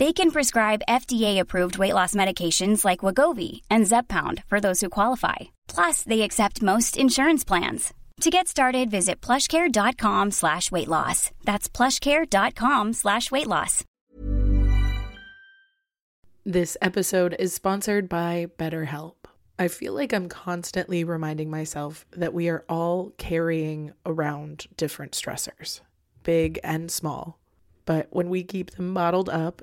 They can prescribe FDA-approved weight loss medications like Wegovy and Zepbound for those who qualify. Plus, they accept most insurance plans. To get started, visit plushcare.com slash weight loss. That's plushcare.com slash weight loss. This episode is sponsored by BetterHelp. I feel like I'm constantly reminding myself that we are all carrying around different stressors, big and small. But when we keep them bottled up,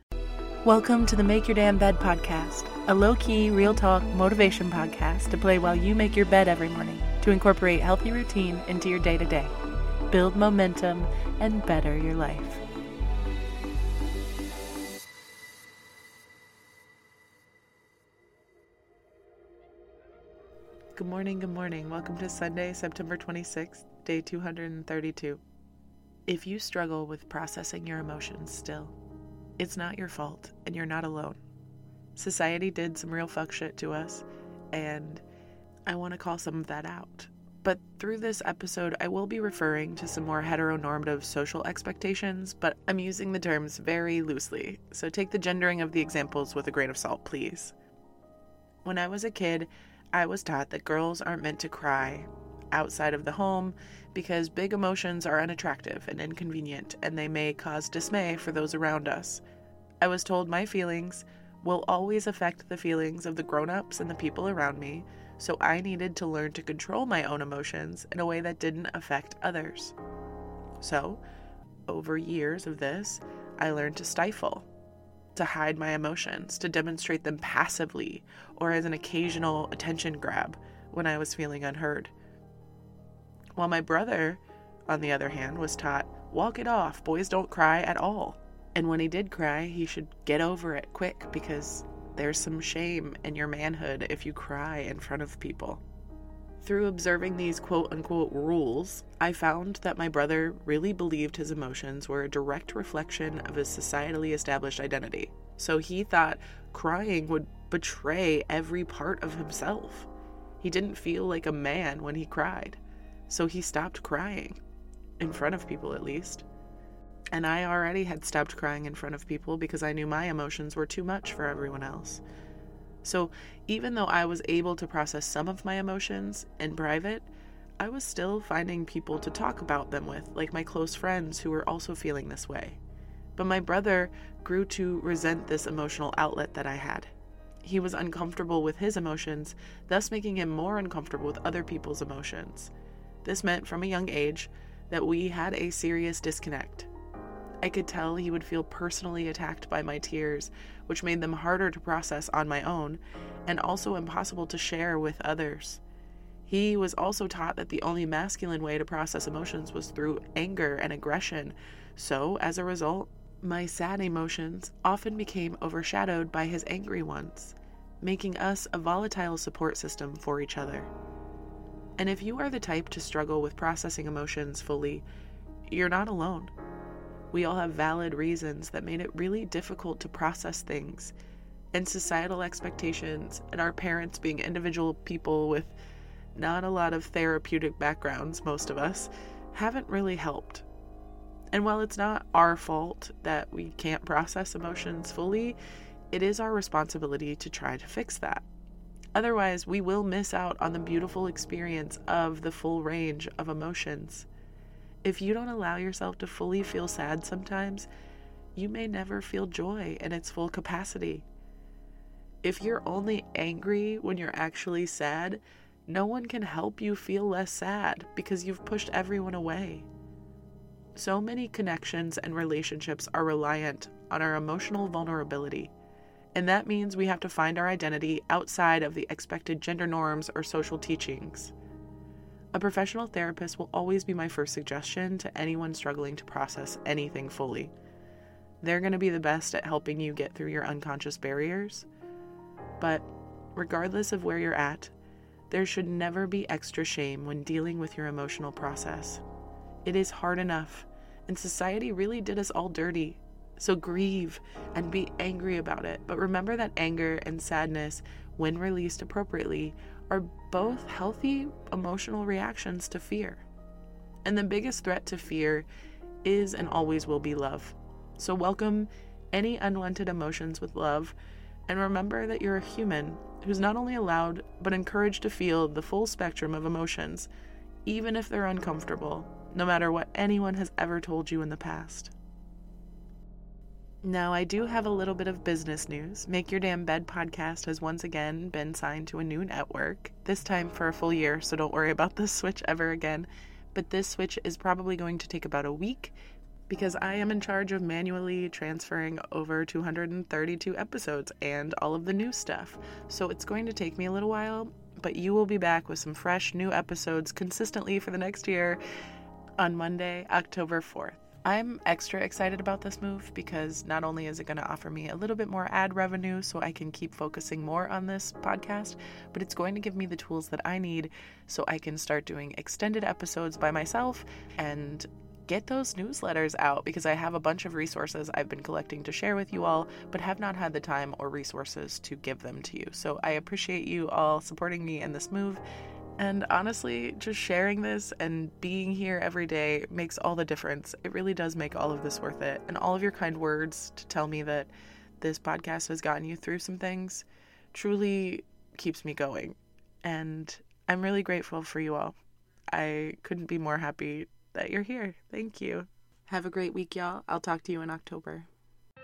Welcome to the Make Your Damn Bed podcast, a low key, real talk motivation podcast to play while you make your bed every morning to incorporate healthy routine into your day to day, build momentum, and better your life. Good morning, good morning. Welcome to Sunday, September 26th, day 232. If you struggle with processing your emotions still, it's not your fault, and you're not alone. Society did some real fuck shit to us, and I want to call some of that out. But through this episode, I will be referring to some more heteronormative social expectations, but I'm using the terms very loosely, so take the gendering of the examples with a grain of salt, please. When I was a kid, I was taught that girls aren't meant to cry outside of the home because big emotions are unattractive and inconvenient and they may cause dismay for those around us. I was told my feelings will always affect the feelings of the grown ups and the people around me, so I needed to learn to control my own emotions in a way that didn't affect others. So, over years of this, I learned to stifle, to hide my emotions, to demonstrate them passively or as an occasional attention grab when I was feeling unheard. While my brother, on the other hand, was taught, walk it off, boys don't cry at all. And when he did cry, he should get over it quick because there's some shame in your manhood if you cry in front of people. Through observing these quote unquote rules, I found that my brother really believed his emotions were a direct reflection of his societally established identity. So he thought crying would betray every part of himself. He didn't feel like a man when he cried, so he stopped crying, in front of people at least. And I already had stopped crying in front of people because I knew my emotions were too much for everyone else. So even though I was able to process some of my emotions in private, I was still finding people to talk about them with, like my close friends who were also feeling this way. But my brother grew to resent this emotional outlet that I had. He was uncomfortable with his emotions, thus making him more uncomfortable with other people's emotions. This meant from a young age that we had a serious disconnect. I could tell he would feel personally attacked by my tears, which made them harder to process on my own and also impossible to share with others. He was also taught that the only masculine way to process emotions was through anger and aggression, so as a result, My sad emotions often became overshadowed by his angry ones, making us a volatile support system for each other. And if you are the type to struggle with processing emotions fully, you're not alone. We all have valid reasons that made it really difficult to process things, and societal expectations, and our parents being individual people with not a lot of therapeutic backgrounds, most of us, haven't really helped. And while it's not our fault that we can't process emotions fully, it is our responsibility to try to fix that. Otherwise, we will miss out on the beautiful experience of the full range of emotions. If you don't allow yourself to fully feel sad sometimes, you may never feel joy in its full capacity. If you're only angry when you're actually sad, no one can help you feel less sad because you've pushed everyone away. So many connections and relationships are reliant on our emotional vulnerability. And that means we have to find our identity outside of the expected gender norms or social teachings. A professional therapist will always be my first suggestion to anyone struggling to process anything fully. They're going to be the best at helping you get through your unconscious barriers. But regardless of where you're at, there should never be extra shame when dealing with your emotional process. It is hard enough, and society really did us all dirty. So grieve and be angry about it. But remember that anger and sadness, when released appropriately, are both healthy emotional reactions to fear. And the biggest threat to fear is and always will be love. So welcome any unwanted emotions with love, and remember that you're a human who's not only allowed but encouraged to feel the full spectrum of emotions, even if they're uncomfortable, no matter what anyone has ever told you in the past. Now, I do have a little bit of business news. Make Your Damn Bed podcast has once again been signed to a new network, this time for a full year, so don't worry about this switch ever again. But this switch is probably going to take about a week because I am in charge of manually transferring over 232 episodes and all of the new stuff. So it's going to take me a little while, but you will be back with some fresh new episodes consistently for the next year on Monday, October 4th. I'm extra excited about this move because not only is it going to offer me a little bit more ad revenue so I can keep focusing more on this podcast, but it's going to give me the tools that I need so I can start doing extended episodes by myself and get those newsletters out because I have a bunch of resources I've been collecting to share with you all, but have not had the time or resources to give them to you. So I appreciate you all supporting me in this move. And honestly, just sharing this and being here every day makes all the difference. It really does make all of this worth it. And all of your kind words to tell me that this podcast has gotten you through some things truly keeps me going. And I'm really grateful for you all. I couldn't be more happy that you're here. Thank you. Have a great week, y'all. I'll talk to you in October.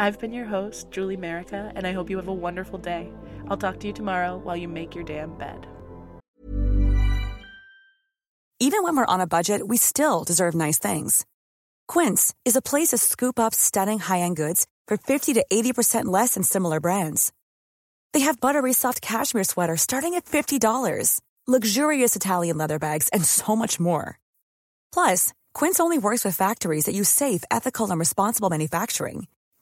I've been your host, Julie Merica, and I hope you have a wonderful day. I'll talk to you tomorrow while you make your damn bed. Even when we're on a budget, we still deserve nice things. Quince is a place to scoop up stunning high-end goods for 50 to 80% less than similar brands. They have buttery soft cashmere sweaters starting at $50 luxurious Italian leather bags, and so much more. Plus, Quince only works with factories that use safe, ethical, and responsible manufacturing.